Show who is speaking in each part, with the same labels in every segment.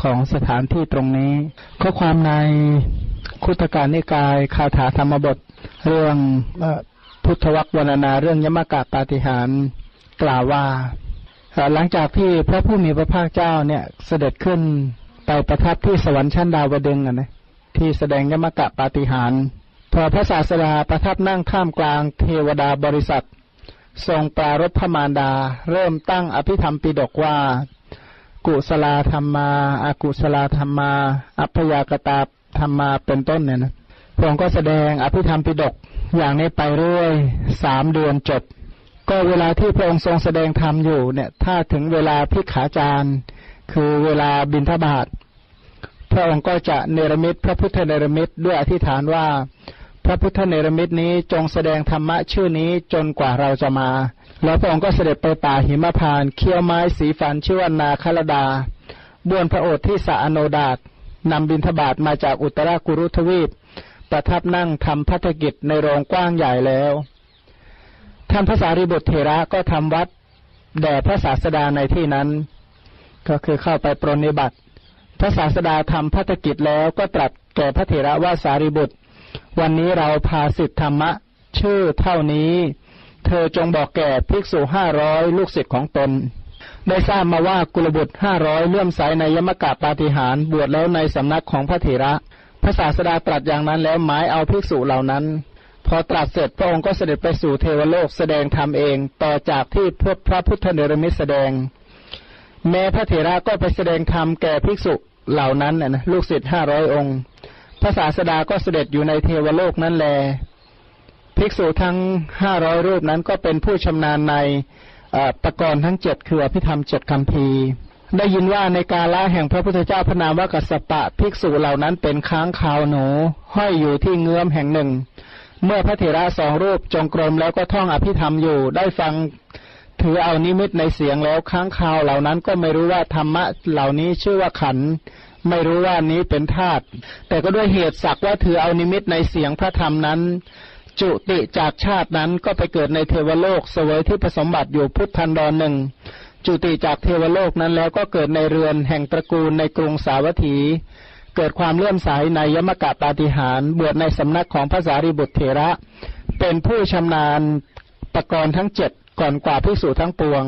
Speaker 1: ของสถานที่ตรงนี้ ข้อความในคุตการนิกายคาถาธรรมบท เรื่องพุทธวักวรนาเรื่องยมกะปาฏิหารกล่าวว่า หลังจากที่พระผู้มีพระภาคเจ้าเนี่ยเสด็จขึ้นไปประทับที่สวรรค์ชั้นดาวดึงนะที่แสดงยมกะปาฏิหารพอพระศาสดาประทับนั่งท่ามกลางเทวดาบริษัท ทรงปรารภพมารดา เริ่มตั้งอภิธรรมปิดกว่า กุศลธรรมาอากุศลธรรมา อัพยากตาธรรมาเป็นต้นเนี่ยนะพระองค์ก็แสดงอภิธรรมปิดกอย่างนี้ไปเรื่อยสามเดือนจบ ก็เวลาที่พระองค์ทรงแสดงธรรมอยู่เนี่ย ถ้าถึงเวลาพิกขาจารย์คือเวลาบินทบาทพระองค์ก็จะเนรมิตพระพุทธเนรมิตด้วยอธิษฐานว่า พระพุทธเนรมิตนี้จงแสดงธรรมะชื่อนี้จนกว่าเราจะมา แล้วพระองค์ก็เสด็จไปป่าหิมพานเคี้ยวไม้สีฟันชื่อว่านาคลดา บ้วนพระโอษฐ์ที่สะอโนดาตนำบินทบาทมาจากอุตรากุรุทวีป ประทับนั่งทำพัฒกิจในโรงกว้างใหญ่แล้ว ท่านพระสารีบุตรเถระก็ทำวัดแด่พระศาสดาในที่นั้น ก็คือเข้าไปปรนิบัติ พระศาสดาทำพัฒกิจแล้วก็ตรัสแก่พระเถระว่าสารีบุตร วันนี้เราพาสิทธธรรมะ ชื่อเท่านี้ เธอจงบอกแก่ภิกษุห้าร้อยลูกศิษย์ของตน ได้ทราบมาว่ากุลบุตรห้าร้อยเลื่อมใสในยมกะปาฏิหารบวชแล้วในสำนักของพระเถระพระศาสดาตรัสอย่างนั้นแล้วหมายเอาภิกษุเหล่านั้น พอตรัสเสร็จพระองค์ก็เสด็จไปสู่เทวโลกแสดงธรรมเอง ต่อจากที่พพระพุทธเนรมิตแสดง แม้พระเถระก็ไปแสดงธรรมแก่ภิกษุเหล่านั้นนะลูกศิษย์ห้าร้อยองค์พระศาสดาก็เสด็จอยู่ในเทวโลกนั้นแล ภิกษุทั้งห้าร้อยรูปนั้นก็เป็นผู้ชำนาญในตะกรทั้งเจ็ดคืออภิธรรมเจ็ดคำพีได้ยินว่าในกาละแห่งพระพุทธเจ้าพระนามว่ากัสปะ ภิกษุเหล่านั้นเป็นค้างคาวหนู ห้อยอยู่ที่เงื้อมแห่งหนึ่ง เมื่อพระเถระสองรูปจงกรมแล้วก็ท่องอภิธรรมอยู่ ได้ฟังถือเอานิมิตในเสียงแล้วค้างคาวเหล่านั้นก็ไม่รู้ว่าธรรมะเหล่านี้ชื่อว่าขันไม่รู้ว่านี้เป็นธาตุแต่ก็ด้วยเหตุสักว่าถือเอานิมิตในเสียงพระธรรมนั้น จุติจากชาตินั้นก็ไปเกิดในเทวโลกเสวยที่ผสมบัติอยู่พุทธันดรหนึ่งจุติจากเทวโลกนั้นแล้วก็เกิดในเรือนแห่งตระกูลในกรุงสาวัตถี เกิดความเลื่อมใสในยมกะปาฏิหารบวชในสำนักของพระสารีบุตรเถระ เป็นผู้ชำนาญตะกรทั้งเจ็ดก่อนกว่าพิสูจทั้งปวง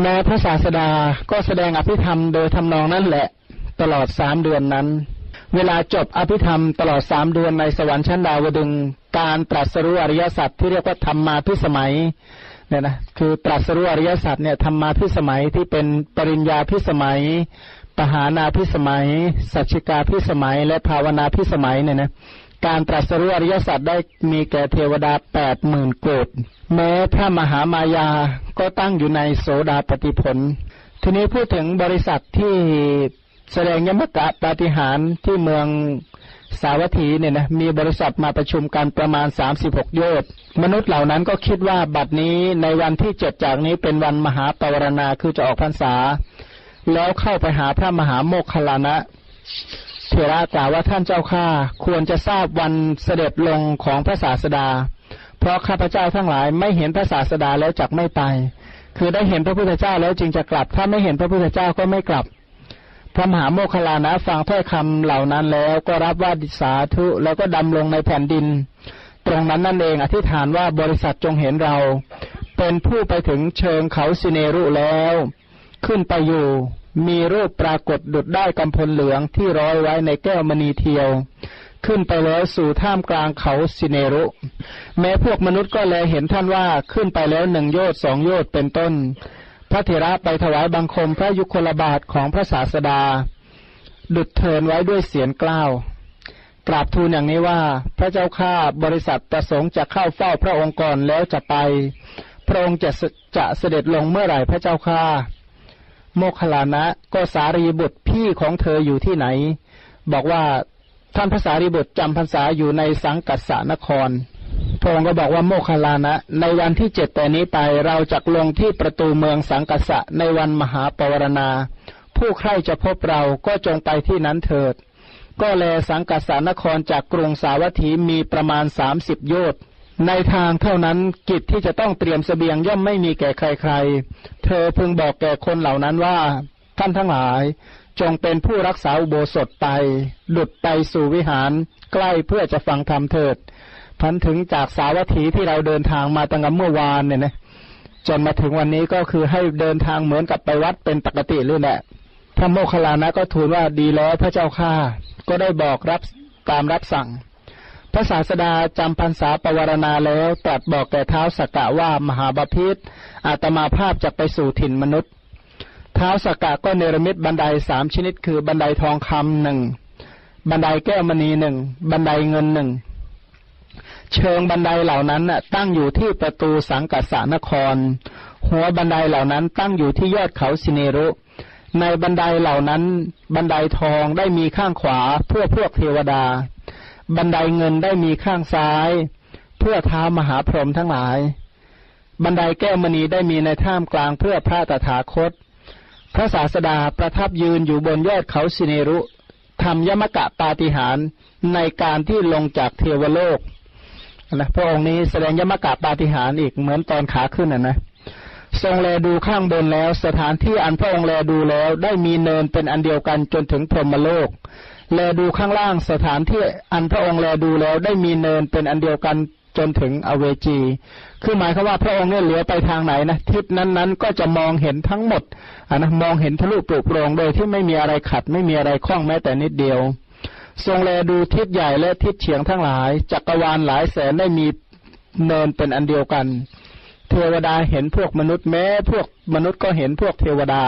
Speaker 1: แม้พระศาสดาก็แสดงอภิธรรมโดยทำนองนั้นแหละ ตลอดสามเดือนนั้น เวลาจบอภิธรรมตลอดสามเดือนในสวรรค์ชั้นดาวดึงการตรัสรู้อริยสัจที่เรียกว่าธรรมมาพิสมัยเนี่ยนะคือตรัสรู้อริยสัจเนี่ยธรรมมาพิสมัยที่เป็นปริญญาพิสมัย ปหานาพิสมัย สัจจิกาพิสมัย และภาวนาพิสมัยเนี่ยนะการตรัสรู้อริยสัจได้มีแก่เทวดาแปดหมื่นโกดแม้พระมหามายาก็ตั้งอยู่ในโสดาปฏิผล ทีนี้พูดถึงบริษัทที่ แสดงยมกะปาฏิหารที่เมืองสาวัตถีเนี่ยนะมีบริษัทมาประชุมกันประมาณสามสิบหกโยชน์มนุษย์เหล่านั้นก็คิดว่าบัดนี้ในวันที่เจ็ดจากนี้เป็นวันมหาปวารณาคือจะออกพรรษา แล้วเข้าไปหาพระมหาโมคคลานะเทระกล่าวว่าท่านเจ้าข้าควรจะทราบวันเสด็จลงของพระศาสดา เพราะข้าพเจ้าทั้งหลายไม่เห็นพระศาสดาแล้วจักไม่ไป คือได้เห็นพระพุทธเจ้าแล้วจึงจะกลับ ถ้าไม่เห็นพระพุทธเจ้าก็ไม่กลับ พระมหาโมคคลานะฟังถ้อยคำเหล่านั้นแล้วก็รับว่าดิสาธุแล้วก็ดำลงในแผ่นดิน ตรงนั้นนั่นเองอธิษฐานว่าบริษัทจงเห็นเรา เป็นผู้ไปถึงเชิงเขาสิเนรุแล้ว ขึ้นไปอยู่ มีรูปปรากฏดุดได้กำพลเหลืองที่ร้อยไว้ในแก้วมณีเทียว ขึ้นไปแล้วสู่ท่ามกลางเขาสิเนรุ แม้พวกมนุษย์ก็แลเห็นท่านว่าขึ้นไปแล้วหนึ่งโยชน์สองโยชน์เป็นต้น พระเถระไปถวายบังคมพระยุคลบาทของพระศาสดา ดุดเทินไว้ด้วยเสียงกล้าว กราบทูลอย่างนี้ว่า พระเจ้าข้าบริษัทประสงค์จะเข้าเฝ้าพระองค์ก่อนแล้วจะไป พระองค์จะจะเสด็จลงเมื่อไหร่พระเจ้าข้าโมคลานะก็สารีบุตรพี่ของเธออยู่ที่ไหน บอกว่าท่านพระสารีบุตรจำพรรษาอยู่ในสังกัสสานคร พระองค์ก็บอกว่าโมคคลานะ ในวันที่เจ็ดแต่นี้ไปเราจะลงที่ประตูเมืองสังกัสะในวันมหาปวารณา ผู้ใครจะพบเราก็จงไปที่นั้นเถิด ก็แลสังกัสานครจากกรุงสาวัตถีมีประมาณสามสิบโยชน์ในทางเท่านั้นกิจที่จะต้องเตรียมสเสบียงย่อมไม่มีแก่ใครๆ เธอพึงบอกแก่คนเหล่านั้นว่า ท่านทั้งหลาย จงเป็นผู้รักษาอุโบสถไป หลุดไปสู่วิหาร ใกล้เพื่อจะฟังธรรมเถิด พันถึงจากสาวัตถีที่เราเดินทางมาตั้งแต่เมื่อวานเนี่ยนะจนมาถึงวันนี้ก็คือให้เดินทางเหมือนกับไปวัดเป็นปกติเลยแหละพระโมคคัลลานะก็ทูลว่าดีแล้วพระเจ้าข้าก็ได้บอกรับตามรับสั่งพระศาสดาจำพรรษาปวารณาแล้วตรัสบอกแก่เท้าสกกะว่ามหาบาพิษอาตมาภาพจะไปสู่ถิ่นมนุษย์ เท้าสกกะก็เนรมิตบันไดสามชนิดคือบันไดทองคำหนึ่งบันไดแก้วมณีหนึ่งบันไดเงินหนึ่ง เชิงบันไดเหล่านั้นตั้งอยู่ที่ประตูสังกัสานคร หัวบันไดเหล่านั้นตั้งอยู่ที่ยอดเขาสิเนรุ ในบันไดเหล่านั้น บันไดทองได้มีข้างขวาเพื่อพวกเทวดา บันไดเงินได้มีข้างซ้าย เพื่อท้ามหาพรหมทั้งหลาย บันไดแก้วมณีได้มีในท่ามกลางเพื่อพระตถาคต พระศาสดาประทับยืนอยู่บนยอดเขาสิเนรุทำยมกะปาฏิหารในการที่ลงจากเทวโลก นะพระองค์นี้แสดงยมกะปาฏิหาริย์อีกเหมือนตอนขาขึ้นนะนะทรงแลดูข้างบนแล้ว สถานที่อันพระองค์แลดูแล้ว ได้มีเนินเป็นอันเดียวกันจนถึงพรหมโลก แลดูข้างล่างสถานที่อันพระองค์แลดูแล้ว ได้มีเนินเป็นอันเดียวกันจนถึงอเวจี คือหมายคือว่าพระองค์เนี่ยเหลือไปทางไหนนะทิศนั้นๆ ก็จะมองเห็นทั้งหมดอันนะมองเห็นทะลุปลุกโปรงโดยที่ไม่มีอะไรขัด ไม่มีอะไรคล้องแม้แต่นิดเดียว ทรงแลดูทิศใหญ่และทิศเฉียงทั้งหลาย จักรวาลหลายแสนได้มีเนินเป็นอันเดียวกัน เทวดาเห็นพวกมนุษย์แม้ พวกมนุษย์ก็เห็นพวกเทวดา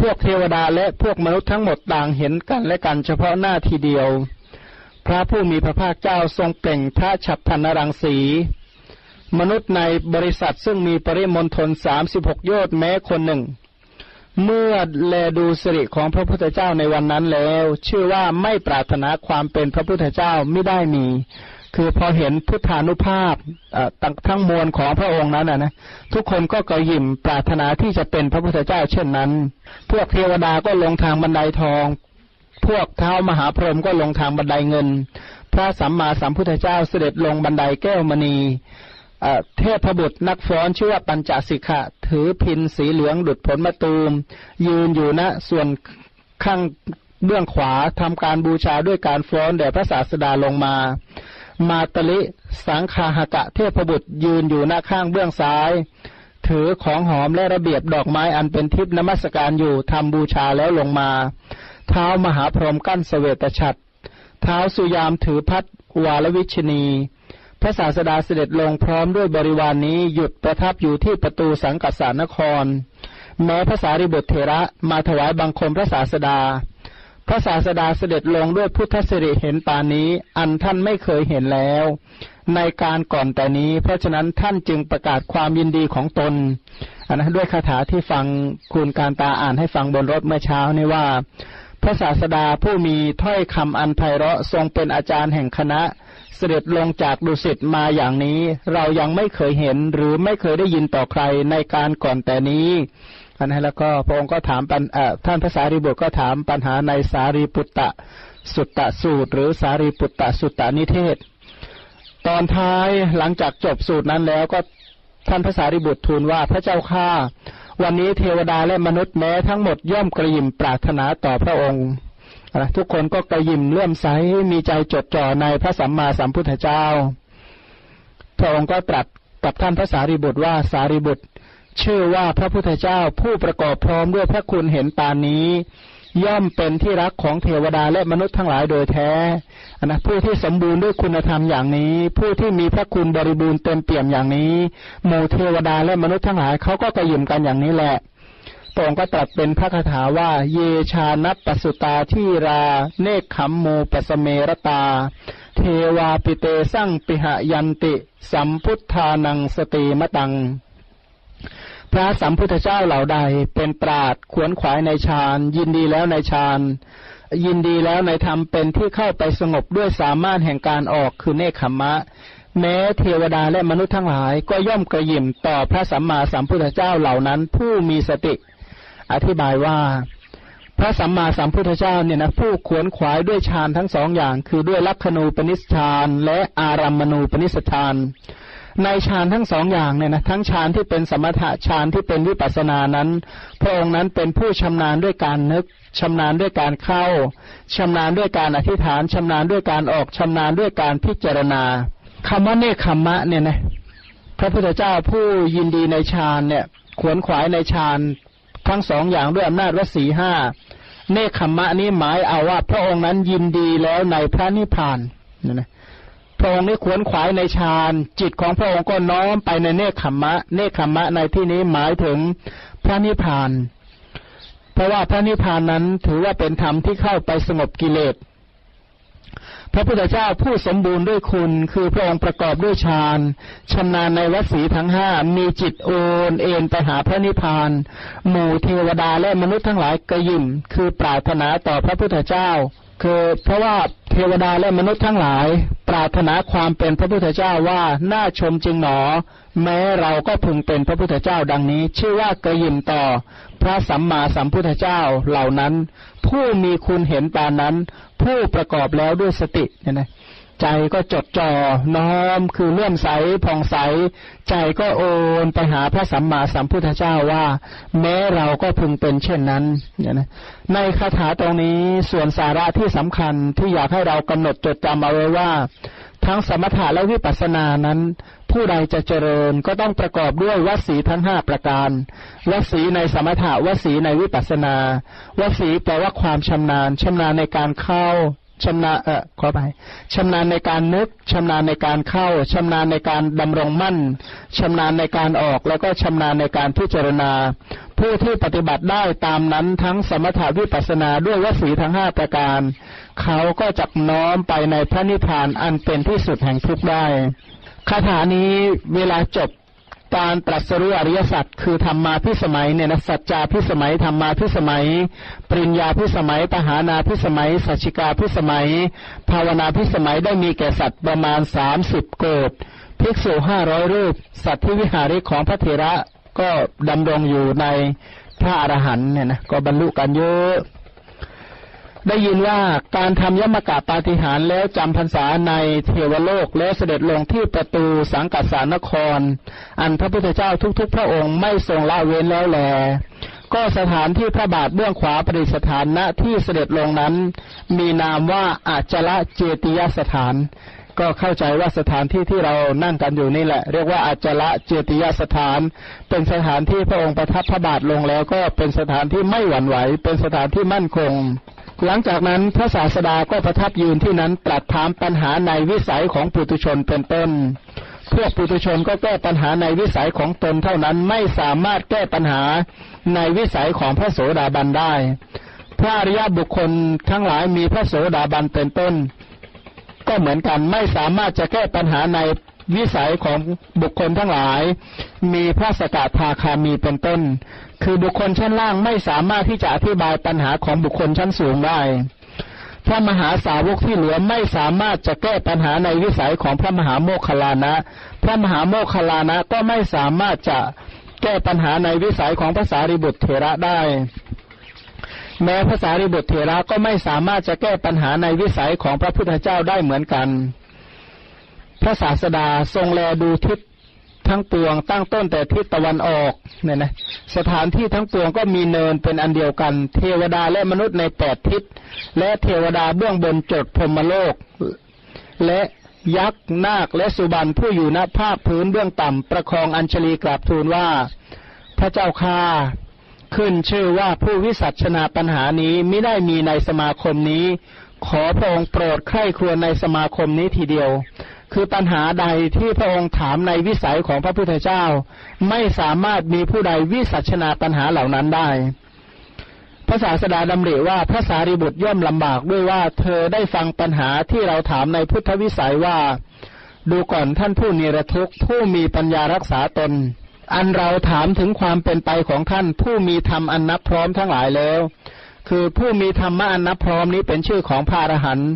Speaker 1: พวกเทวดาและพวกมนุษย์ทั้งหมดต่างเห็นกันและกันเฉพาะหน้าทีเดียว พระผู้มีพระภาคเจ้าทรงเปล่งพระฉับพันรังสี มนุษย์ในบริษัทซึ่งมีปริมณฑลสามสิบหกโยชน์แม้คนหนึ่ง เมื่อแลดูสิริของพระพุทธเจ้าในวันนั้นแล้ว ชื่อว่าไม่ปรารถนาความเป็นพระพุทธเจ้าไม่ได้มี คือพอเห็นพุทธานุภาพทั้งมวลของพระองค์นั้นนะทุกคนก็กระยิมปรารถนาที่จะเป็นพระพุทธเจ้าเช่นนั้น พวกเทวดาก็ลงทางบันไดทอง พวกเท้ามหาพรหมก็ลงทางบันไดเงิน พระสัมมาสัมพุทธเจ้าเสด็จลงบันไดแก้วมณี เทพบุตรนักฟ้อนชื่อว่าปัญจสิกะถือพินสีเหลืองดุดผลมะตูม ยืนอยู่ณนะส่วนข้างเบื้องขวาทำการบูชาด้วยการฟ้อนแด่พระศาสดาลงมา มาตลิสังคาหกะเทพบุตรยืนอยู่หน้าข้างเบื้องซ้าย ถือของหอมและระเบียบดอกไม้อันเป็นทิพนมัสการอยู่ทำบูชาแล้วลงมา เท้ามหาพรหมกั้นสเสวตฉัตรเท้าสุยามถือพัดวาลวิชนี พระศาสดาเสด็จลงพร้อมด้วยบริวารนนี้หยุดประทับอยู่ที่ประตูสังกัสสานคร แม้พระสารีบุตรเถระมาถวายบังคมพระศาสดา พระศาสดาเสด็จลงด้วยพุทธสิริเห็นปานนี้ อันท่านไม่เคยเห็นแล้ว ในการก่อนแต่นี้ เพราะฉะนั้นท่านจึงประกาศความยินดีของตนอันนั้นด้วยคาถาที่ฟังคุณการตาอ่านให้ฟังบนรถเมื่อเช้านี่ว่า พระศาสดาผู้มีถ้อยคำอันไพเราะทรงเป็นอาจารย์แห่งคณะ เสด็จลงจากดุสิตมาอย่างนี้ เรายังไม่เคยเห็นหรือไม่เคยได้ยินต่อใครในการก่อนแต่นี้อันนั้นแล้วก็พระองค์ก็ถามปัญท่านพระสารีบุตรก็ถามปัญหาในสารีปุตตะสุตตะสูตร หรือสารีปุตตะสุตตานิเทศ ตอนท้ายหลังจากจบสูตรนั้นแล้วก็ท่านพระสารีบุตรทูลว่าพระเจ้าข้า วันนี้เทวดาและมนุษย์แม้ทั้งหมดย่อมกระยิมปรารถนาต่อพระองค์ทุกคนก็กระยิมเลื่อมใสมีใจจดจ่อในพระสัมมาสัมพุทธเจ้า พระองค์ก็ตรัสกับท่านพระสารีบุตรว่าสารีบุตร ชื่อว่าพระพุทธเจ้าผู้ประกอบพร้อมด้วยพระคุณเห็นปานนี้ ย่อมเป็นที่รักของเทวดาและมนุษย์ทั้งหลายโดยแท้นะผู้ที่สมบูรณ์ด้วยคุณธรรมอย่างนี้ ผู้ที่มีพระคุณบริบูรณ์เต็มเปี่ยมอย่างนี้หมู่เทวดาและมนุษย์ทั้งหลายเขาก็กระยิมกันอย่างนี้แหละตรงก็ตรัสเป็นพระคาถาว่า เยชานัปปสุตาที่รา เนคขมโมปสเมรตา เทวาปิเตสั่งปิหยันติ สัมพุทธานังสติมตัง พระสัมพุทธเจ้าเหล่าใด เป็นปราดขวนขวายในฌานยินดีแล้วในฌานยินดีแล้วในธรรมเป็นที่เข้าไปสงบด้วยสามารถแห่งการออกคือเนคขมะ แม้เทวดาและมนุษย์ทั้งหลายก็ย่อมกระยิมต่อพระสัมมาสัมพุทธเจ้าเหล่านั้น ผู้มีสติ อธิบายว่า พระสัมมาสัมพุทธเจ้าเนี่ยนะผู้ขวนขวายด้วยฌานทั้งสองอย่าง คือด้วยลักขณูปนิสฌานและอารัมมณูปนิสฌาน ในฌานทั้งสองอย่างเนี่ยนะทั้งฌานที่เป็นสมถะฌานที่เป็นวิปัสสนานั้น พระองค์นั้นเป็นผู้ชำนาญด้วยการนึกชำนาญด้วยการเข้าชำนาญด้วยการอธิษฐานชำนาญด้วยการออกชำนาญด้วยการพิจารณาคำว่าเนคขมะเนี่ยนะพระพุทธเจ้าผู้ยินดีในฌานเนี่ย ขวนขวายในฌานทั้งสองอย่างด้วยอำนาจวสีห้าเนคขมะนี้หมายเอาว่าพระองค์นั้นยินดีแล้วในพระนิพพานนะนะ ระองค์นี้ขวนขวายในฌานจิตของพระองค์ก็น้อมไปในเนคขมะเนคขมะในที่นี้หมายถึงพระนิพพาน เพราะว่าพระนิพพานนั้นถือว่าเป็นธรรมที่เข้าไปสงบกิเลส พระพุทธเจ้าผู้สมบูรณ์ด้วยคุณ คือพระองค์ประกอบด้วยฌานชำนาญในวสีทั้งห้ามีจิตโอนเอ็นไปหาพระนิพพาน หมู่เทวดาและมนุษย์ทั้งหลายกระยิมคือปรารถนาต่อพระพุทธเจ้า คือเพราะว่าเทวดาและมนุษย์ทั้งหลาย ปรารถนาความเป็นพระพุทธเจ้าว่าน่าชมจริงหนอ แม้เราก็พึงเป็นพระพุทธเจ้าดังนี้ ชื่อว่ากระยิมต่อ พระสัมมาสัมพุทธเจ้าเหล่านั้น ผู้มีคุณเห็นปานนั้น ผู้ประกอบแล้วด้วยสติเนี่ยนะ ใจก็จดจ่อน้อมคือเลื่อมใสผ่องใส ใจก็โอนไปหาพระสัมมาสัมพุทธเจ้าว่า แม้เราก็พึงเป็นเช่นนั้นเนี่ยนะในคาถาตรงนี้ส่วนสาระที่สำคัญที่อยากให้เรากำหนดจดจำเอาไว้ว่า ทั้งสมถะและวิปัสสนานั้น ผู้ใดจะเจริญก็ต้องประกอบด้วยวสีทั้งห้าประการวสีในสมถะวสีในวิปัสสนาวสีแปลว่าความชำนาญชำนาญในการเข้า ชำนาเออขอไปชำนาญในการนึกชำนาญในการเข้าชำนาญในการดำรงมั่นชำนาญในการออกแล้วก็ชำนาญในการพิจารณา ผู้ที่ปฏิบัติได้ตามนั้นทั้งสมถาวิปัสนาด้วยวสีทั้งห้าประการ เขาก็จะน้อมไปในพระนิพพานอันเป็นที่สุดแห่งทุกได้คาถานี้เวลาจบ การตรัสรู้อริยสัจคือธรรมาพิสมัยเนี่ยนะสัจจาพิสมัยธรรมาพิสมัย ปริญญาพิสมัยปหานาพิสมัย สัชิกาพิสมัย ภาวนาพิสมัยได้มีแก่สัตว์ประมาณสามสิบโกดภิกษุห้าร้อยรูป สัตว์ที่วิหาริของพระเถระก็ดำรงอยู่ในพระอรหันต์เนี่ยนะก็บรรลุกันเยอะ ได้ยินว่าการทำยมกะปาฏิหารแล้วจำพรรษาในเทวโลกแล้วเสด็จลงที่ประตูสังกัสานคร อันพระพุทธเจ้าทุกๆ พระองค์ไม่ทรงละเว้นแล้วแล ก็สถานที่พระบาทเบื้องขวาประดิษฐานณที่เสด็จลงนั้น มีนามว่าอาจละเจติยสถาน ก็เข้าใจว่าสถานที่ที่เรานั่งกันอยู่นี่แหละ เรียกว่าอาจละเจติยสถาน เป็นสถานที่พระองค์ประทับพระบาทลงแล้วก็เป็นสถานที่ไม่หวั่นไหว เป็นสถานที่มั่นคง หลังจากนั้นพระศาสดาก็ประทับยืนที่นั้นตรัสถามปัญหาในวิสัยของปุตุชนเป็นต้น พวกปุตุชนก็แก้ปัญหาในวิสัยของตนเท่านั้นไม่สามารถแก้ปัญหาในวิสัยของพระโสดาบันได้ พระอริยบุคคลทั้งหลายมีพระโสดาบันเป็นต้น ก็เหมือนกันไม่สามารถจะแก้ปัญหาในวิสัยของบุคคลทั้งหลาย มีพระสกทาคามีเป็นต้น คือบุคคลชั้นล่างไม่สามารถที่จะอธิบายปัญหาของบุคคลชั้นสูงได้ พระมหาสาวกที่เหลือไม่สามารถจะแก้ปัญหาในวิสัยของพระมหาโมคคลานะ พระมหาโมคคลานะก็ไม่สามารถจะแก้ปัญหาในวิสัยของภาษาริบุตรเถระได้ แม้ภาษาริบุตรเถระก็ไม่สามารถจะแก้ปัญหาในวิสัยของพระพุทธเจ้าได้เหมือนกัน พระศาสดาทรงแลดูทิศ ทั้งปวงตั้งต้นแต่ทิศตะวันออกเนี่ยนะสถานที่ทั้งปวงก็มีเนินเป็นอันเดียวกัน เทวดาและมนุษย์ในแปดทิศ และเทวดาเบื้องบนจดพรมโลก และยักษ์นาคและสุบันผู้อยู่ณภาคพื้นเบื้องต่ำ ประคองอัญชลีกราบทูลว่า พระเจ้าข้าขึ้นชื่อว่าผู้วิสัชนาปัญหานี้ไม่ได้มีในสมาคมนี้ ขอพระองค์โปรดใคร่ครวญในสมาคมนี้ทีเดียว คือปัญหาใดที่พระองค์ถามในวิสัยของพระพุทธเจ้า ไม่สามารถมีผู้ใดวิสัชนาปัญหาเหล่านั้นได้พระศาสดาดำริว่าพระสารีบุตรย่อมลำบากด้วยว่าเธอได้ฟังปัญหาที่เราถามในพุทธวิสัยว่า ดูก่อนท่านผู้นิรทุกข์ผู้มีปัญญารักษาตน อันเราถามถึงความเป็นไปของท่านผู้มีธรรมอันนับพร้อมทั้งหลายแล้ว คือผู้มีธรรมะอันนับพร้อมนี้เป็นชื่อของพระอรหันต์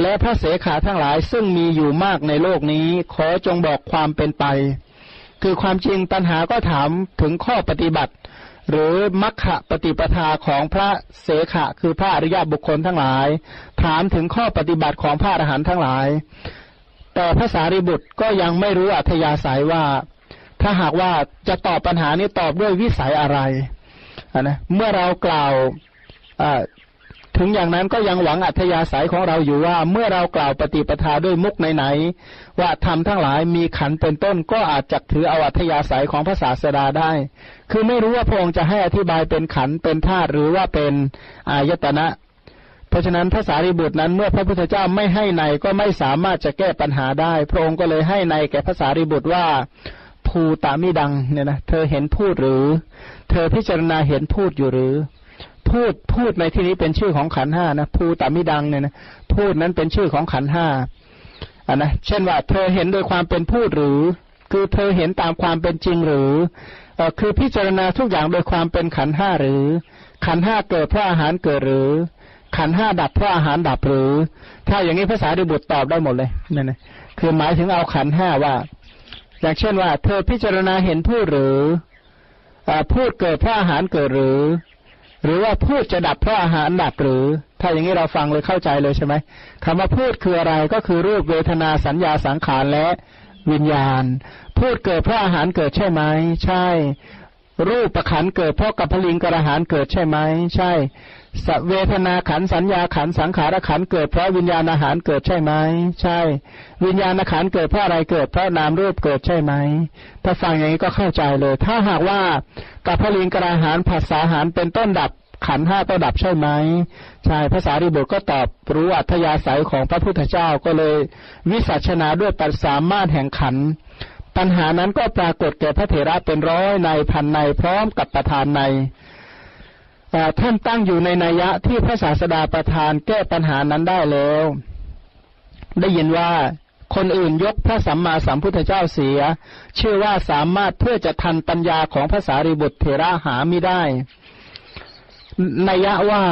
Speaker 1: และพระเสขาทั้งหลายซึ่งมีอยู่มากในโลกนี้ ขอจงบอกความเป็นไป คือความจริงปัญหาก็ถามถึงข้อปฏิบัติ หรือมัคคะปฏิปทาของพระเสขะ คือพระอริยบุคคลทั้งหลาย ถามถึงข้อปฏิบัติของพระอรหันต์ทั้งหลาย แต่พระสารีบุตรก็ยังไม่รู้อัธยาศัยว่า ถ้าหากว่าจะตอบปัญหานี้ตอบด้วยวิสัยอะไรนะเมื่อเรากล่าว ถึงอย่างนั้นก็ยังหวังอัธยาศัยของเราอยู่ว่า เมื่อเรากล่าวปฏิปทาด้วยมุกไหนๆว่าธรรมทั้งหลายมีขันเป็นต้นก็อาจจะถือเอาอัธยาศัยของพระศาสดาได้ คือไม่รู้ว่าพระองค์จะให้อธิบายเป็นขันเป็นธาตุหรือว่าเป็นอายตนะ เพราะฉะนั้นพระสารีบุตรนั้นเมื่อพระพุทธเจ้าไม่ให้ในก็ไม่สามารถจะแก้ปัญหาได้ พระองค์ก็เลยให้ในแก่พระสารีบุตรว่าภูตามิดังเนี่ยนะเธอเห็นพูดหรือ เธอพิจารณาเห็นพูดอยู่หรือ พูดพูดในที่นี้เป็นชื่อของขันห้านะภูตามิดังเนี่ยนะพูดนั้นเป็นชื่อของขันห้าอ่านะเช่นว่า เธอเห็นโดยความเป็นพูดหรือ คือเธอเห็นตามความเป็นจริงหรือเออคือพิจารณาทุกอย่างโดยความเป็นขันห้าหรือ ขันห้าเกิดเพราะอาหารเกิดหรือ ขันห้าดับเพราะอาหารดับหรือ ถ้าอย่างนี้ภาษาดิบุตรตอบได้หมดเลยนั่นนะคือหมายถึงเอาขันห้าว่า อย่างเช่นว่า เธอพิจารณาเห็นพูดหรืออพูดเกิดเพราะอาหารเกิดหรือ หรือว่าพูดจะดับเพราะอาหารดับหรือ ถ้าอย่างนี้เราฟังเลยเข้าใจเลยใช่ไหมคำว่าพูดคืออะไรก็คือรูปเวทนาสัญญาสังขารและวิญญาณ พูดเกิดเพราะอาหารเกิดใช่ไหมใช่ รูปประขันเกิดเพราะกับพลิงกระหารเกิดใช่ไหมใช่ สเวทนาขันสัญญาขันสังขารขันเกิดเพราะวิญญาณอาหารเกิดใช่ไหมใช่ วิญญาณขันเกิดเพราะอะไรเกิดเพราะนามรูปเกิดใช่ไหมถ้าฟังอย่างนี้ก็เข้าใจเลย ถ้าหากว่ากับพลิงกระหารผัสสาหารเป็นต้นดับขันห้าก็ดับใช่ไหมใช่ภาษาริบุตรก็ตอบรู้อัธยาศัยของพระพุทธเจ้าก็เลย วิสัชนาด้วยปัสสามารถแห่งขันปัญหานั้นก็ปรากฏแก่พระเถระเป็นร้อยในพันในพร้อมกับประธานใน ท่านตั้งอยู่ในนัยยะที่พระศาสดาประทานแก้ปัญหานั้นได้แล้ว ได้ยินว่าคนอื่นยกพระสัมมาสัมพุทธเจ้าเสียเชื่อว่าสามารถเพื่อจะทันปัญญาของพระสารีบุตรเถระหาไม่ได้นัยยะว่า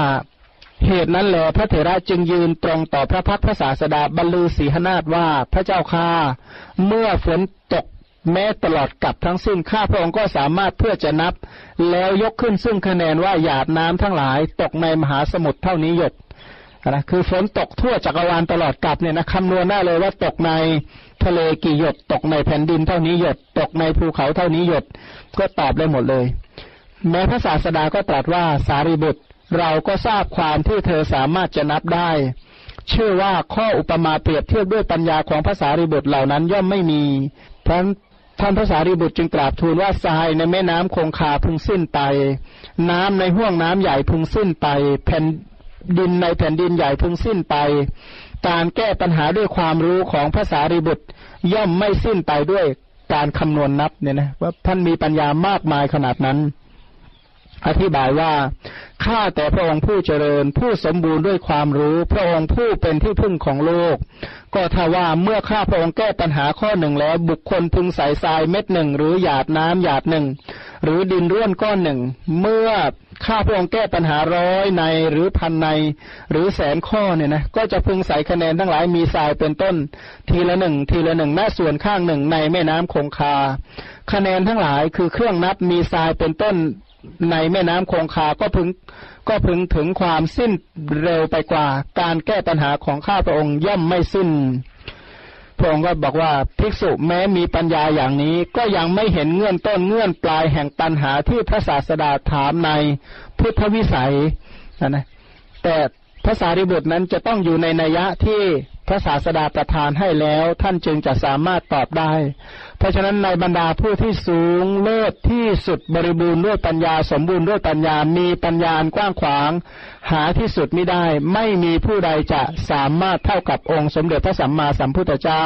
Speaker 1: เหตุนั้นแหละพระเถระจึงยืนตรงต่อพระพักพระศาสดาบรรลือศีหนาฏว่าพระเจ้าค่าเมื่อฝนตก แม้ตลอดกับทั้งสิ้นข้าพระองค์ก็สามารถเพื่อจะนับ แล้วยกขึ้นซึ่งคะแนนว่าหยาดน้ำทั้งหลาย ตกในมหาสมุทรเท่านี้หยดนะคือฝนตกทั่วจักรวาลตลอดกับเนี่ยนะคำนวณได้เลยว่าตกในทะเลกี่หยด ตกในแผ่นดินเท่านี้หยด ตกในภูเขาเท่านี้หยด ก็ตอบได้หมดเลย แม้พระศาสดาก็ตรัสว่าสารีบุตร เราก็ทราบความที่เธอสามารถจะนับได้ เชื่อว่าข้ออุปมาเปรียบเทียบด้วยปัญญาของภาษารีบุตรเหล่านั้นย่อมไม่มีเพราะ ท่านพระสารีบุตรจึงกราบทูลว่าทรายในแม่น้ำคงคาพึงสิ้นไป น้ำในห้วงน้ำใหญ่พึงสิ้นไป แผ่นดินในแผ่นดินใหญ่พึงสิ้นไป การแก้ปัญหาด้วยความรู้ของภาษารีบุตรย่อมไม่สิ้นไปด้วยการคำนวณนนับเนี่ยนะว่าท่านมีปัญญามากมายขนาดนั้น อธิบายว่าข้าแต่พระองค์ผู้เจริญ ผู้สมบูรณ์ด้วยความรู้ พระองค์ผู้เป็นที่พึ่งของโลก ก็ถ้าว่าเมื่อข้าพระองค์แก้ปัญหาข้อหนึ่งแล้ว บุคคลพึงใส่ทรายเม็ดหนึ่ง หรือหยาดน้ำหยาดหนึ่ง หรือดินร่วนก้อนหนึ่ง เมื่อข้าพระองค์แก้ปัญหาร้อยในหรือพันใน หรือแสนข้อเนี่ยนะก็จะพึงใส่คะแนนทั้งหลายมีทรายเป็นต้น ทีละหนึ่งทีละหนึ่งหน้าส่วนข้างหนึ่งในแม่น้ำคงคา คะแนนทั้งหลายคือเครื่องนับมีทรายเป็นต้น ในแม่น้ำคงคาก็พึงก็พึงถึงความสิ้นเร็วไปกว่า การแก้ปัญหาของข้าพระองค์ย่อมไม่สิ้น พระองค์ก็บอกว่าภิกษุแม้มีปัญญาอย่างนี้ ก็ยังไม่เห็นเงื่อนต้นเงื่อนปลายแห่งปัญหาที่พระศาสดาถามในพุทธวิสัยนะนะแต่ พระสารีบุตรนั้นจะต้องอยู่ในนัยยะที่พระศาสดาประทานให้แล้ว ท่านจึงจะสามารถตอบได้ เพราะฉะนั้นในบรรดาผู้ที่สูงเลิศที่สุดบริบูรณ์ด้วยปัญญาสมบูรณ์ด้วยปัญญามีปัญญากว้างขวาง หาที่สุดไม่ได้ ไม่มีผู้ใดจะสามารถเท่ากับองค์สมเด็จพระสัมมาสัมพุทธเจ้า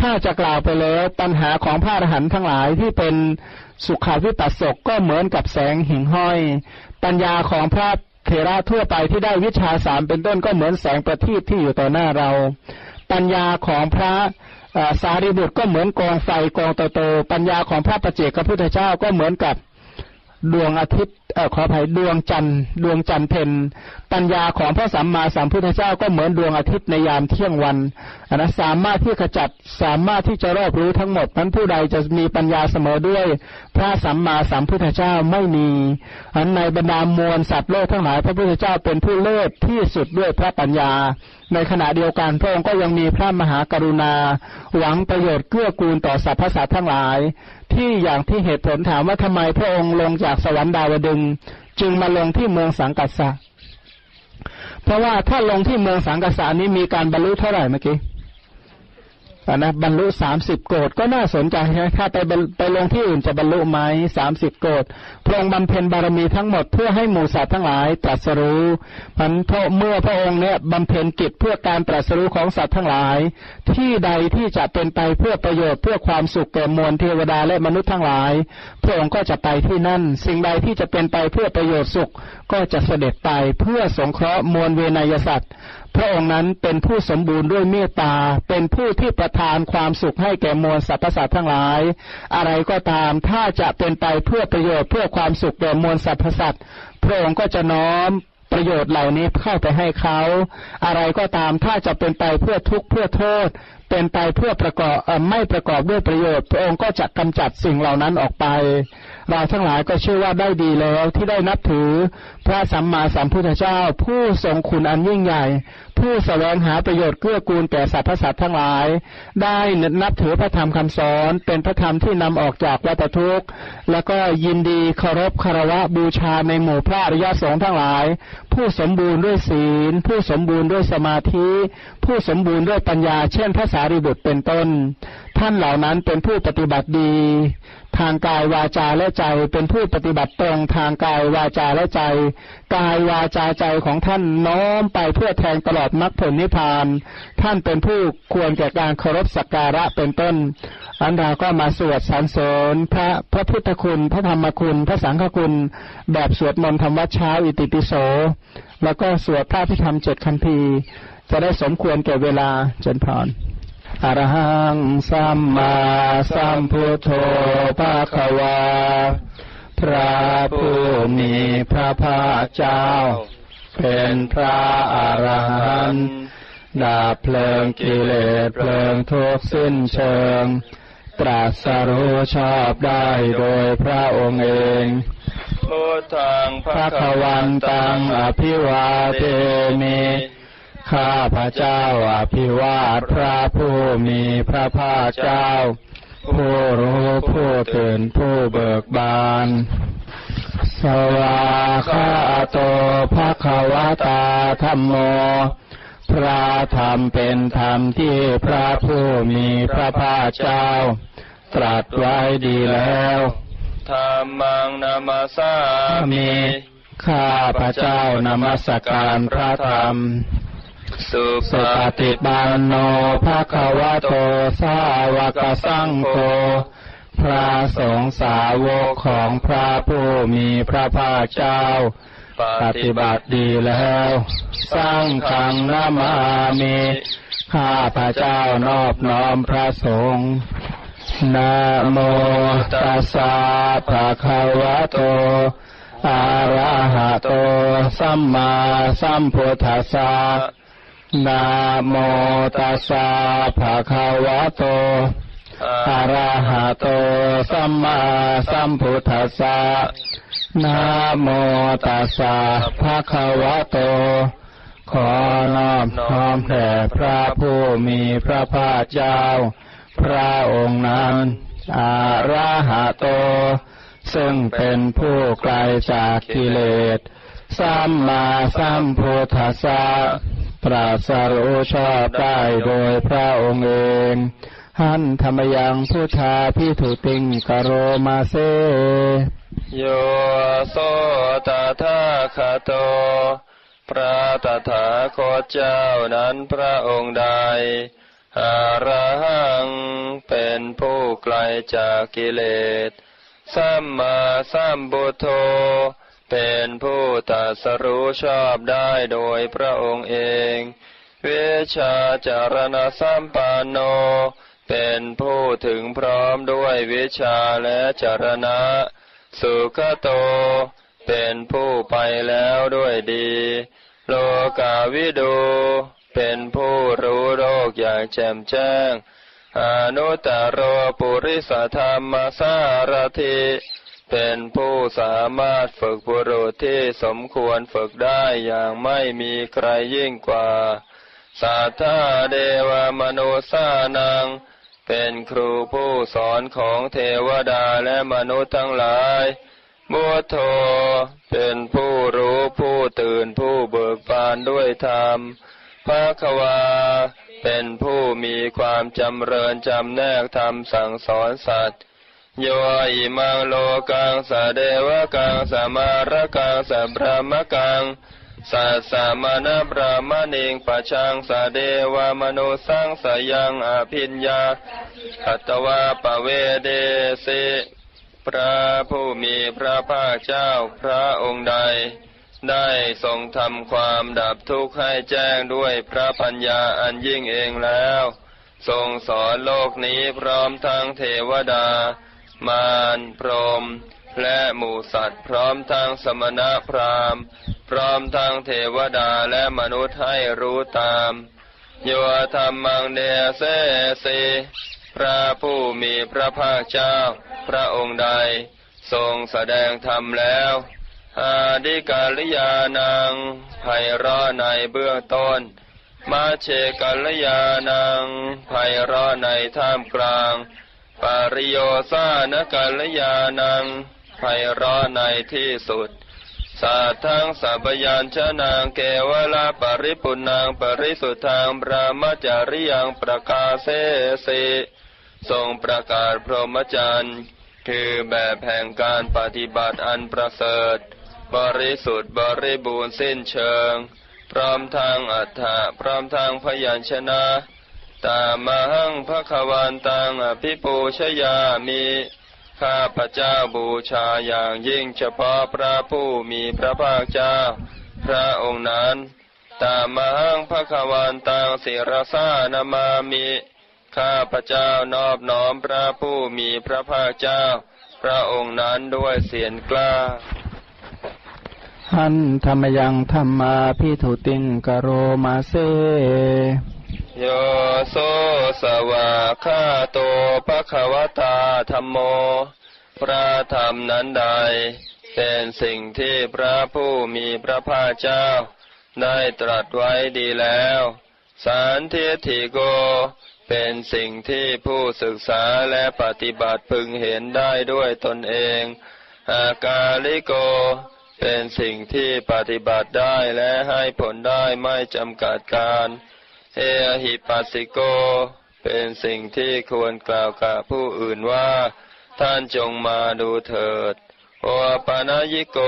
Speaker 1: ถ้าจะกล่าวไปแล้วปัญหาของพระอรหันต์ทั้งหลายที่เป็นสุขาวิปัสสกก็เหมือนกับแสงหิ่งห้อย ปัญญาของพระ เทระทั่วไปที่ได้วิชาสามเป็นต้นก็เหมือนแสงประทีปที่อยู่ต่อหน้าเรา ปัญญาของพระสารีบุตรก็เหมือนกองไฟกองโตโตปัญญาของพระประเจกพระพุทธเจ้าก็เหมือนกับ ดวงอาทิตย์เออขออภัยดวงจันทร์ดวงจันทร์เพนปัญญาของพระสัมมาสัมพุทธเจ้าก็เหมือนดวงอาทิตย์ในยามเที่ยงวันอันนะสามารถที่ขจัดสามารถที่จะรอบรู้ทั้งหมดนั้นผู้ใดจะมีปัญญาเสมอด้วย พระสัมมาสัมพุทธเจ้าไม่มีอันในบรรดามวลสัตว์โลกทั้งหลายพระพุทธเจ้าเป็นผู้เลิศที่สุดด้วยพระปัญญาในขณะเดียวกันพระองค์ก็ยังมีพระมหากรุณา หวังประโยชน์เกื้อกูลต่อสรรพสัตว์ทั้งหลาย ที่อย่างที่เหตุผลถามว่าทำไมพระองค์ลงจากสวรรค์ดาวดึง จึงมาลงที่เมืองสังกัสสะเพราะว่าถ้าลงที่เมืองสังกัสสานี้มีการบรรลุเท่าไหร่เมื่อกี้ นะบรรลุสามสิบโกดก็น่าสนใจนะถ้าไปไปลงที่อื่นจะบรรลุไหมสามสิบโกดพระองค์บำเพ็ญบารมีทั้งหมดเพื่อให้หมู่สัตว์ทั้งหลายตรัสรู้พันเพราะเมื่อพระองค์เนี่ยบำเพ็ญกิจเพื่อการตรัสรู้ของสัตว์ทั้งหลาย ที่ใดที่จะเป็นไปเพื่อประโยชน์เพื่อความสุขแก่มวลเทวดาและมนุษย์ทั้งหลาย พระองค์ก็จะไปที่นั่น สิ่งใดที่จะเป็นไปเพื่อประโยชน์สุขก็จะเสด็จไปเพื่อสงเคราะห์มวลเวนยสัตว์ พระองค์นั้นเป็นผู้สมบูรณ์ด้วยเมตตา เป็นผู้ที่ประทานความสุขให้แก่มวลสรรพสัตว์ทั้งหลาย อะไรก็ตามถ้าจะเป็นไปเพื่อประโยชน์เพื่อความสุขแก่มวลสรรพสัตว์พระองค์ก็จะน้อมประโยชน์เหล่านี้เข้าไปให้เขา อะไรก็ตามถ้าจะเป็นไปเพื่อทุกข์เพื่อโทษ เป็นไปเพื่อประกอบไม่ประกอบด้วยประโยชน์ พระองค์ก็จะกำจัดสิ่งเหล่านั้นออกไป เราทั้งหลายก็เชื่อว่าได้ดีแล้วที่ได้นับถือ พระสัมมาสัมพุทธเจ้า ผู้ทรงคุณอันยิ่งใหญ่ ผู้สแสวงหาประโยชน์เกื้อกูลแก่สรรพสัตว์ทั้งหลาย ได้นับถือพระธรรมคำสอน เป็นพระธรรมที่นำออกจากวัฏทุกข์ แล้วก็ยินดีเคารพคารวะบูชาในหมู่พระอริยสงฆ์ทั้งหลาย ผู้สมบูรณ์ด้วยศีล ผู้สมบูรณ์ด้วยสมาธิ ผู้สมบูรณ์ด้วยปัญญา เช่นพระสารีบุตรเป็นต้น ท่านเหล่านั้นเป็นผู้ปฏิบัติดี ทางกายวาจาและใจเป็นผู้ปฏิบัติตรงทางกายวาจาและใจ กายวาจาใจของท่านน้อมไปเพื่อแทงตลอดมรรคผลนิพพาน ท่านเป็นผู้ควรแก่การเคารพสักการะเป็นต้น อันดาก็มาสวดสรรเสริญพระพระพุทธคุณ พระธรรมคุณ พระสังฆคุณ แบบสวดมนต์ธรรมวัดเช้าอิติปิโส แล้วก็สวดพระพิธรรมเจ็ดคัมภีร์ จะได้สมควรแก่เวลาเจนพรอรหังสัมมาสัมพุทโธภาควา พระผู้มีพระภาคเจ้า เป็นพระอรหันต์ดาบเพลิงกิเลสเพลิงทุกสิ้นเชิง ตรัสรู้ชอบได้โดยพระองค์เอง
Speaker 2: พุทธัง
Speaker 1: พระควันตังอภิวาเทมิข้าพระเจ้าอภิวาทพระผู้มีพระภาคเจ้า ผู้รู้ผู้ตื่นผู้เบิกบาน สวาคาโตภะคะวะตาธรรมโม พระธรรมเป็นธรรมที่พระผู้มีพระภาคเจ้า ตรัสไว้ดีแล้ว
Speaker 2: ธรรมังนามาสามี
Speaker 1: ข้าพระเจ้านมัสการพระธรรม
Speaker 2: สุ
Speaker 1: ปฏิปันโนภะคะวะโตสาวกสังโฆพระสงฆ์สาวกของพระผู้มีพระภาคเจ้า ปฏิบัติดีแล้ว สร้างขังนามามิข้าพระเจ้านอบน้อมพระสงฆ์นะโมตัสสะภะคะวะโตอะระหะโต สัมมาสัมพุทธัสสะ นะโมตัสสะภะคะวะโต อะระหะโต สัมมาสัมพุทธัสสะนะโมตัสสะภะคะวะโต ขอนอบน้อมแด่พระผู้มีพระภาคเจ้า พระองค์นั้นอาระหะโต ซึ่งเป็นผู้ไกลจากกิเลส สัมมาสัมพุทธัสสะตรัสรู้ชอบได้โดยพระองค์เองหันธรรมยังพุทธาพิถุติงกโรมาเซ
Speaker 2: โยโสตถาคาโต พระตถาคตเจ้านั้นพระองค์ใดอาระหังเป็นผู้ไกลจากกิเลส สัมมาสัมบุทโธ เป็นผู้ตัสรู้ชอบได้โดยพระองค์เอง เวชาจารณสัมปันโน เป็นผู้ถึงพร้อมด้วยวิชาและจารณะ สุขโต เป็นผู้ไปแล้วด้วยดี โลกาวิดู เป็นผู้รู้โลกอย่างแจ่มแจ้ง อนุตตรโรปุริสธรรมสารถิ เป็นผู้สามารถฝึกบุรุษที่สมควรฝึกได้อย่างไม่มีใครยิ่งกว่าสัทธาเดวมโนสานัง เป็นครูผู้สอนของเทวดาและมนุษย์ทั้งหลายมุทโธเป็นผู้รู้ผู้ตื่นผู้เบิกบานด้วยธรรมภาควา เป็นผู้มีความจำเริญจำแนกธรรมสั่งสอนสัตว์ โยอิมังโลกังสะเดวกังสมารกังสัพรามกังสัสสะมณบรามณิงปัชังสะเดวามนุสังสยังอภิญญาอัตวาปเวเดสิพระผู้มีพระภาคเจ้าพระองค์ใด ได้ทรงทำความดับทุกข์ให้แจ้งด้วยพระปัญญาอันยิ่งเองแล้ว ทรงสอนโลกนี้พร้อมทั้งเทวดา มารพรมและหมูสัตว์พร้อมทั้งสมณะพราหมณ์ พร้อมทั้งเทวดาและมนุษย์ให้รู้ตามโยธรรมังเดเสสีพระผู้มีพระภาคเจ้า พระองค์ใด ทรงแสดงธรรมแล้วอาดิกาลยานังไพเราะในเบื้องต้น มาเชกัลยานังไพเราะในท่ามกลาง ปาริโยสานกัลยานังไพเราะในที่สุดสัทธังสัพยัญชนะเกวลาปริปุนังปริสุทธังพระมจาริยังประกาศเสสิทรงประกาศพรหมจรรย์คือแบบแห่งการปฏิบัติอันประเสริฐ บริสุทธิ์บริบูรณ์สิ้นเชิง พร้อมทางอัฏฐะพร้อมทางพยัญชนะ ตามหังพระขวันตังอภิปูชยามิข้าพระเจ้าบูชาอย่างยิ่งเฉพาะพระผู้มีพระภาคเจ้า พระองค์นั้น ตามหังพระขวันตังศิรสานามามิข้าพระเจ้านอบน้อมพระผู้มีพระภาคเจ้า พระองค์นั้นด้วยเสียงกล้า
Speaker 1: หันธรรมยังธรรมาพิถุติงกโรมาเซ
Speaker 2: โยโสสวาคาโตภะคะวตาธรรมโม พระธรรมนั้นใด เป็นสิ่งที่พระผู้มีพระภาคเจ้า ได้ตรัสไว้ดีแล้ว สารเทติโก เป็นสิ่งที่ผู้ศึกษาและปฏิบัติพึงเห็นได้ด้วยตนเองอากาลิโก เป็นสิ่งที่ปฏิบัติได้และให้ผลได้ไม่จำกัดการ เอหิปัสสิโก เป็นสิ่งที่ควรกล่าวกับผู้อื่นว่า ท่านจงมาดูเถิด โอปานายิโก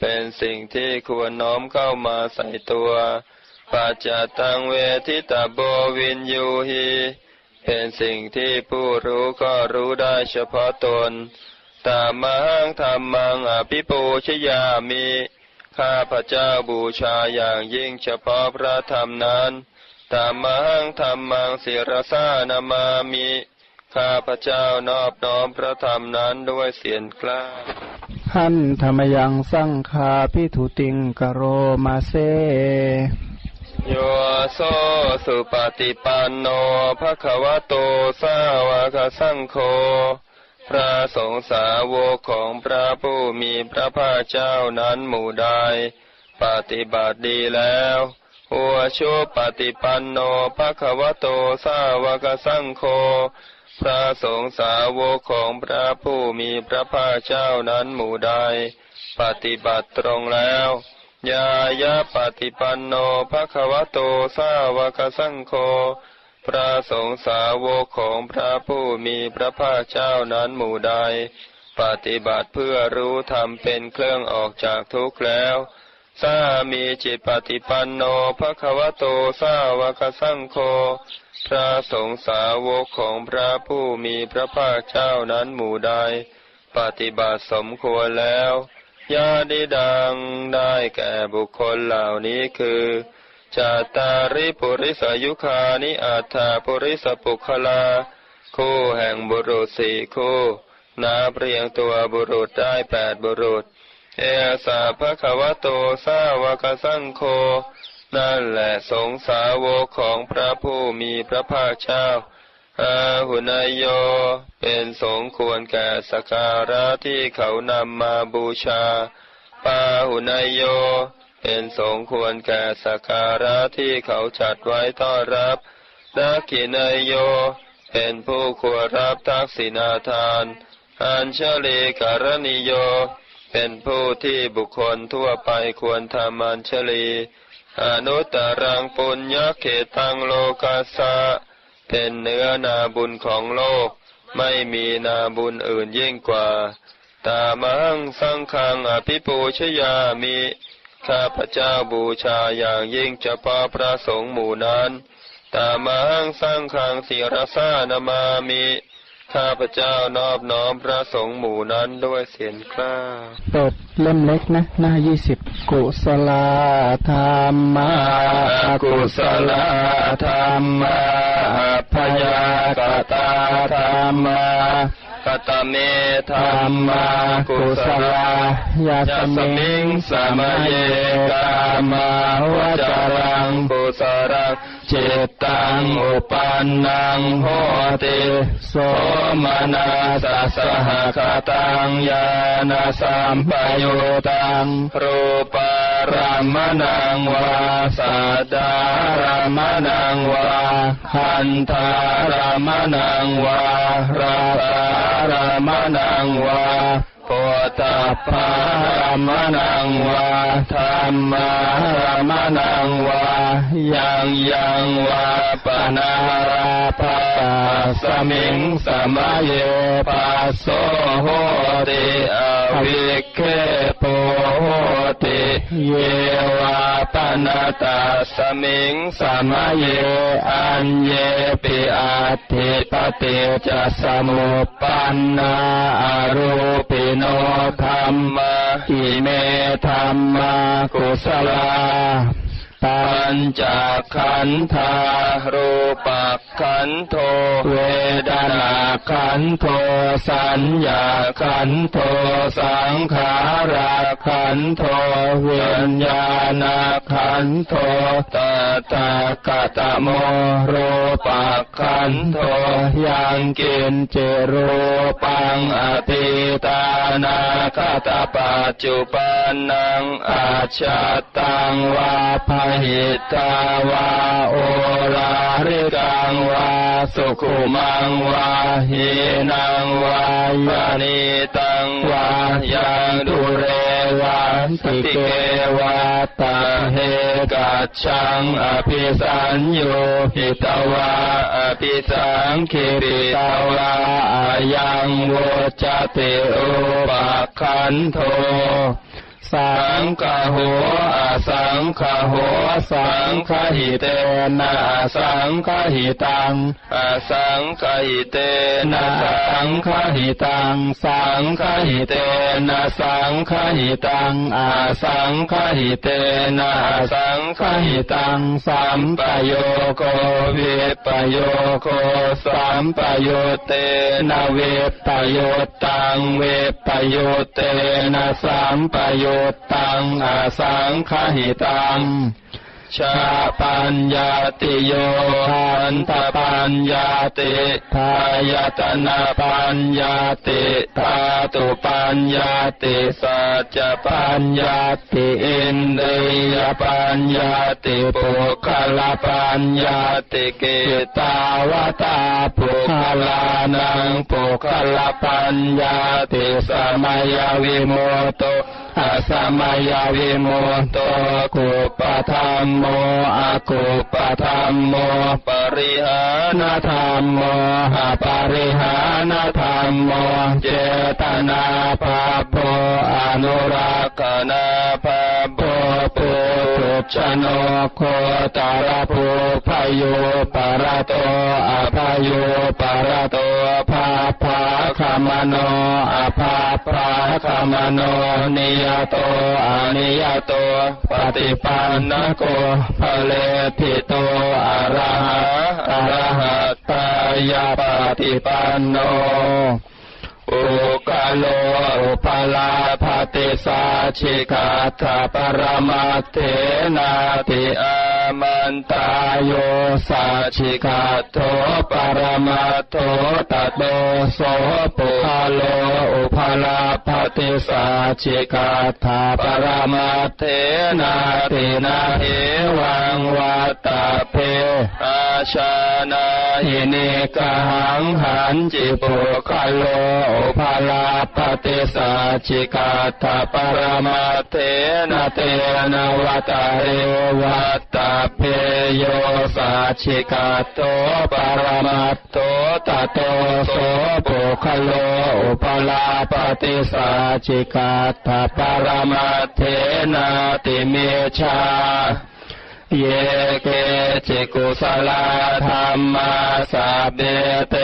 Speaker 2: เป็นสิ่งที่ควรน้อมเข้ามาใส่ตัว ปัจจตังเวทิตาโบวินยูหีเป็นสิ่งที่ผู้รู้ก็รู้ได้เฉพาะตนตามังธรรมังอภิปูชยามิ ข้าพระเจ้าบูชาอย่างยิ่งเฉพาะพระธรรมนั้น ตามังธรรมังศิรสานามามิ ข้าพระเจ้านอบน้อมพระธรรมนั้นด้วยเสียงกล้า
Speaker 1: หันธรรมยังสังคาพิถุติงกโรมาเซ
Speaker 2: โยโสสุปฏิปันโนภะคะวะโตสาวกสังโฆพระสงฆ์สาวกของพระผู้มีพระภาคเจ้านั้นหมู่ใดปฏิบัติดีแล้ว หัวชุปฏิปันโนภะคะวะโตสาวกสังโฆพระสงฆ์สาวกของพระผู้มีพระภาคเจ้านั้นหมู่ใด ปฏิบัติตรงแล้วยายาปฏิปันโนภะคะวะโตสาวกสังโฆพระสงฆ์สาวกของพระผู้มีพระภาคเจ้านั้นหมู่ใด ปฏิบัติเพื่อรู้ธรรมเป็นเครื่องออกจากทุกข์แล้ว สามีจิตปฏิปันโนภะควะโตสาวกสังโฆพระสงฆ์สาวกของพระผู้มีพระภาคเจ้านั้นหมู่ใด ปฏิบัติสมควรแล้วญาดิดังได้แก่บุคคลเหล่านี้คือจาตาริปุริสายุคานิอัฏฐาปุริสปุคลา คู่แห่งบุรุษสี่คู่ นาเปรียงตัวบุรุษได้แปดบุรุษ เอสาภะคะวโตสาวกสังโฆนั่นแหละสงสาวกของพระผู้มีพระภาคเจ้าอาหุนายโย เป็นสงควรแก่สการะที่เขานำมาบูชา ปาหุนายโย เป็นสงควรแก่สการะที่เขาจัดไว้ต้อนรับดักขินายโย เป็นผู้ควรรับทักษิณาทาน อัญชลีการณิโย เป็นผู้ที่บุคคลทั่วไปควรทำอัญชลีอนุตตรังปุญญเขตังโลกัสะ เป็นเนื้อนาบุญของโลก ไม่มีนาบุญอื่นยิ่งกว่า ตามังสังขังอภิปูชยามิ ข้าพเจ้าบูชาอย่างยิ่งเฉพาะพระสงฆ์หมู่นั้น ตามังสังขังศิรสานามามิ ข้าพเจ้านอบน้อมพระสงฆ์หมู่นั้นด้วยเสียงกล้า
Speaker 1: เปิดเล่มเล็กนะ หน้ายี่สิบกุศลธรรมากุศลธรรมาพยากตาธรรมา ก
Speaker 2: ตเมธร
Speaker 1: รมากุศลายาสมิงสมัยเยกามาวจารังกุศลังจิตตังอุปันนังโหติโสมนาสสหคตังยานาสัมปยุตังรูปา รามนังวาสัดารามนังวาหันธารามนังวาราตารามนังวาพุทธพารมนังวาธรรมารมนังวายังยังวาปนาราภาสมิงสมัยปัสโสโหติอวิเคปโหติเยวาปนาตาสมิงสมัยอันเยปิอาทิปติจะสมุปันนาอรูปิ โนธรรมะอิเมธรรมะกุศลาปัญจขันธารูปขันโท เวดนาขันโท สัญญาขันโท สังขาราขันโทวิญญาณขันโทต ตากตโมรูปขันโทยังกินเจรูปังอติตานาคตปัจจุปันนังอาชาตังวาภหิตาวาโอลาริกังวาสุขุมังวาหินังวายานิตั งวายังดุเรวันติเกวาตาเหกัจฉังอภิสัญโยหิตวาอภิสังคิริตวาอายังโวจติอุปคันโท สังฆโหอสังฆโหสังฆหิเตนะสังฆหิตังอสังฆหิเตนะสังฆหิตังสังฆหิเตนะสังฆหิตังอาสังฆหิเตนะสังฆหิตังสัมปโยโกวิปโยโกสัมปโยเตนะเวปโยตังเวปโยเตนะสัมปโยตังอาสังขหิตังชาปัญญาติโยหันตปัญญาติทายตนาปัญญาติธาตุปัญญาติสัจปัญญาติอินเดียปัญญาติปุคลปัญญาติกิตาวตาปุคลานังปุคลปัญญาติสมัยวิโมตอา สมายาวิมุตโตกุปธรรมโมอกุปธรรมโม
Speaker 2: ป ริหา
Speaker 1: นาธรรมโมหาปริหานธรรมโมเจตนาภัพโพอนุรัก
Speaker 2: ขนาภัพ
Speaker 1: โพปุถุชโนโคตรภู ภยูปรโตอภยูปรโตภัพพาคมโนอภัพพาคมโนนิยโตอนิยโตปฏิปันนโก ผเลฐิโตอรหาอะระหัตตายาปฏิปันโนอุกาโลอุปลาภติสาชิกาตาปรมาเทนาติอา มันตายโยสัชิกาโตปรมาโตตัดโดโสปุคาโลอุปลาภติสาชิกาตาปรมาเทนาตินาเหวังวัตตาเพ
Speaker 2: อาชานา
Speaker 1: อินิกหังหันจิปุคาโลอุปาลาปฏิสัจิกาตาปรมาเทนะเตนะวัตาเรวัตตาเพโยสัจิกาโตปรมาโตตโตโสปุคโลอุปลาปฏิสัจิกาตาปรมาเทนะติเมชาเยเกจิกุสลาธรรมาสัเบเต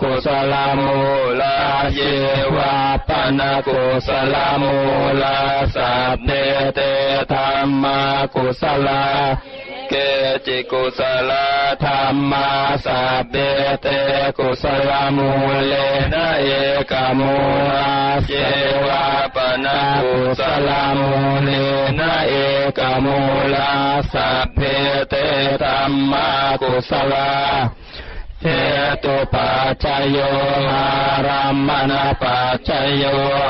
Speaker 1: กุสลามูลาเยวาปนกุสลามูลาสัเบเตธรรมากุสลา
Speaker 2: เกจิกุสล
Speaker 1: ธรรมาสัพเบเตกุสลามูเลนะเอกมูลาเจวาปนกุสลามูเลนะเอกมูลาสัพเพเตธรรมากุสลาเห ตุปัจจโยอารัมมณปัจจโย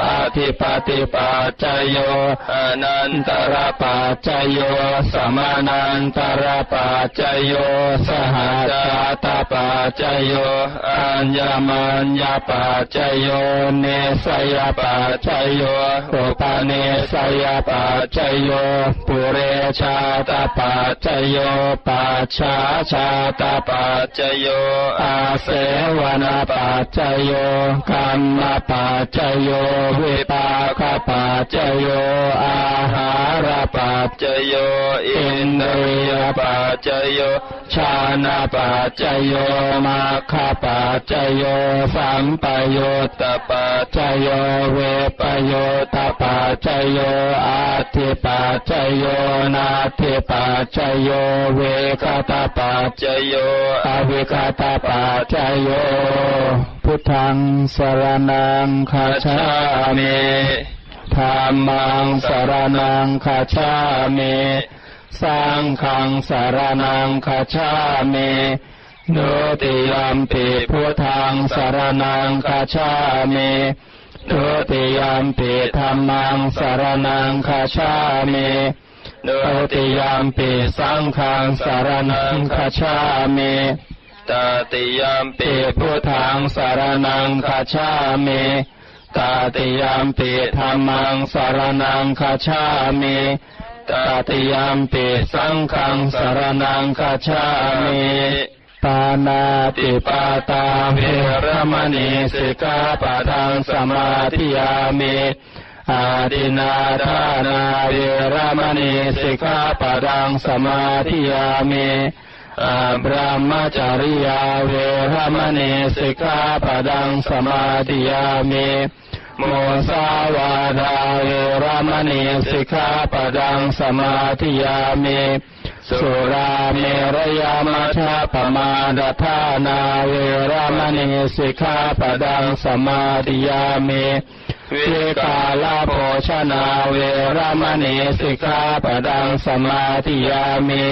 Speaker 1: อธิปติปัจจโยอนันตรปัจจโยสมานันตรปัจจโยสหัสสตปัจจโยอัญญมัญญปัจจโยเนสยปัจจโยอุปเนสยปัจจโยปุเรชาตปัจจโยปัจฉาชาตปัจจโยอาเสวนปัจจโยกรรมปัจจโยวิปากปัจจโยอาหารปัจจโยอินทรียปัจจโยชานะปัจจโยมาคปัจจโยสัมปโยตปัจจโยเวปโยตปัจจโยอาทิปัจจโยนาทิปัจจโยเวคตปัจจโยอวิคตปัจจโย พุทธังสรนังคาชามิธรรมังสรนังคาชามิสังฆังสารนังคาชามินุติยัมปิพุทธังสารนังคาชามิทุติยัมปิธรรมังสารนังคาชามิทุติยัมปิสังฆังสารนังคาชามิ
Speaker 2: ตาติยามปิ
Speaker 1: พุทธังสารนังคาชามิตาติยามปิธรรมังสารนังคาชามิตาติยามปิสังฆังสารนังคาชามิปานาติปาตาเวรมณีสิกขาปะทังสมาธิยามิอาดินาทานาเวรมณีสิกขาปะทังสมาธิยามิ อาบรามจาริยาเวรมณีสิกขาปดังสมาธิยามิโมสาวาดาเวรมณีสิกขาปดังสมาธิยามิสุราเมรยามัชฌะปมาดทานาเวรมณีสิกขาปดังสมาธิยามิวิกาลาโภชนาเวรมณีสิกขาปดังสมาธิยามิ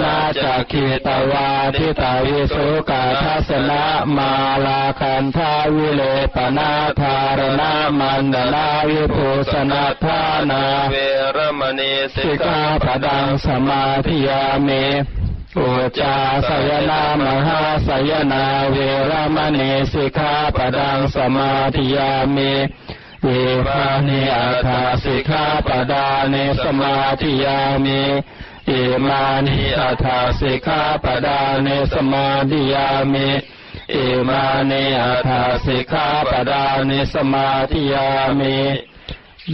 Speaker 1: นาจักขิตวาทิตาวิสุกาทัสนะมาลาคันทาวิเลปนาธารณามันดนาวิภูสนาธานา
Speaker 2: เวรมณีสิกขา
Speaker 1: ปดังสมาธิยามิอุจาสยนามหาสยนาเวรมณีสิกขาปดังสมาธิยามิเอมานิอัฏฐสิกขาปดาเนสมาธิยามิ อมานิอัฏฐสิกขาปดาเนสมาดิยามิเอมานิอัฏฐสิกขาปดาเนสมาธิยามิ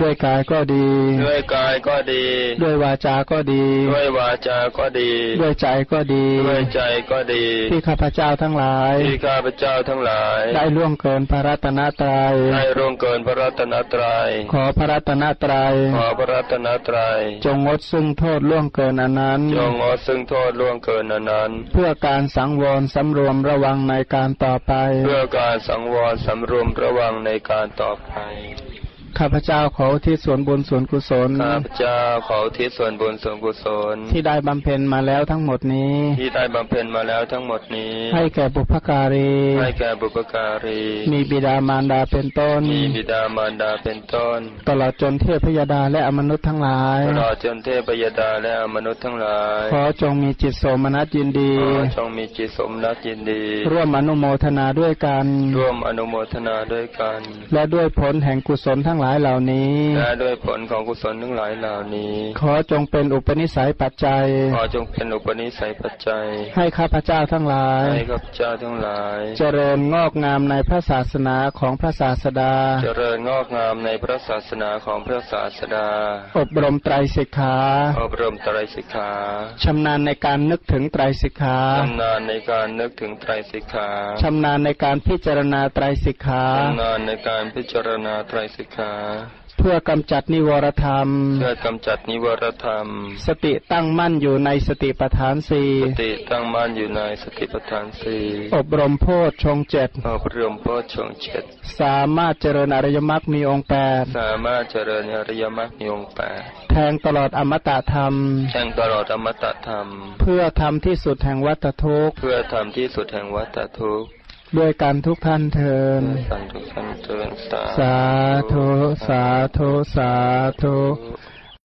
Speaker 1: ด้วยกายก็ดี
Speaker 2: ด้วยกายก็ดี
Speaker 1: ด้วยวาจาก็ดี
Speaker 2: ด้วยวาจาก็ดี
Speaker 1: ด้วยใจก็ดี
Speaker 2: ด้วยใจก็ดี
Speaker 1: ที่ข้าพเจ้าทั้งหลาย
Speaker 2: ที่ข้าพเจ้าทั้งหลาย
Speaker 1: ได้ล่วงเกินพระรัตนตรัย
Speaker 2: ได้ร่วงเกินพระรัตนตรัย
Speaker 1: ขอพระรัตนตรัย
Speaker 2: ขอพระรัตนตรัย
Speaker 1: จงงดซึ่งโทษล่วงเกินอันนั้น
Speaker 2: จงงดซึ่งโทษล่วงเกินนั้นนั้น
Speaker 1: เพื่อการสังวรสำรวมระวังในการต่อไป
Speaker 2: เพื่อการสังวรสำรวมระวังในการต่อไป
Speaker 1: ข้าพเจ้าขออุที่ส่วนบุญส่วนกุศล
Speaker 2: ข้าพเจ้าขออุทิศส่วนบุญส่วนกุศล
Speaker 1: ที่ได้บำเพ็ญมาแล้วทั้งหมดนี้
Speaker 2: ที่ได้บำเพ็ญมาแล้วทั้งหมดนี้
Speaker 1: ให้แก่บุพการี
Speaker 2: ให้แก่บุพการี
Speaker 1: มีบิดามารดาเป็นต้น
Speaker 2: มีบิดามารดาเป็นต้น
Speaker 1: ตลอดจนเทพยดาและอมนุษย์ทั้งหลาย
Speaker 2: ตลอดจนเทพยดาและอมนุษย์ทั้งหลาย
Speaker 1: ขอจงมีจิตโสมนัสยินดี
Speaker 2: ขอจงมีจิตสมนักยินดี
Speaker 1: ร่วมอนุโมทนาด้วยกัน
Speaker 2: ร่วมอนุโมทนาด้วยกัน
Speaker 1: และด้วยผลแห่งกุศลทั้งหลายเหล่านี้
Speaker 2: และด้วยผลของกุศลทั้งหลายเหล่านี้
Speaker 1: ขอจงเป็นอุปนิสัยปัจจัย
Speaker 2: ขอจงเป็นอุปนิสัยปัจจัย
Speaker 1: ให้ข้าพเจ้าทั้งหลาย
Speaker 2: ให้ข้าพเจ้าทั้งหลาย
Speaker 1: เจริญงอกงามในพระศาสนาของพระศาสดา
Speaker 2: เจริญงอกงามในพระศาสนาของพระศาสดา
Speaker 1: อบรมไตรสิกขา
Speaker 2: อบรมไตรสิกขา
Speaker 1: ชำนาญในการนึกถึงไตรสิกขา
Speaker 2: ชำนาญในการนึกถึงไตรสิกขา
Speaker 1: ชำนาญในการพิจารณาไตรสิกขา
Speaker 2: ชำนาญในการพิจารณาไตรสิกขา
Speaker 1: เพื่อกำจัดนิวรธรรม
Speaker 2: เพื่อกำจัดนิวรธรรม
Speaker 1: สติตั้งมั่นอยู่ในสติปัฏฐานสี่
Speaker 2: สติตั้งมั่นอยู่ในสติปัฏฐานสี่
Speaker 1: อบรมโพชฌงค์เจ็ด
Speaker 2: อบรมโพชฌงค์เจ็ด
Speaker 1: สามารถเจริญอริยมรรคมีองค์แปด
Speaker 2: สามารถเจริญอริยมรรคมีองค์แปด
Speaker 1: แทงตลอดอมตะธรรม
Speaker 2: แห่งตลอดอมตะธรรม
Speaker 1: เพื่อทำที่สุดแห่งวัฏทุกข์
Speaker 2: เพื่อทำที่สุดแห่งวัฏทุกข์
Speaker 1: ด้วยกันทุกท่านเทิน
Speaker 2: สันทุกสันเจริญสา
Speaker 1: สาธุ สาธุ สาธุ
Speaker 2: ธุ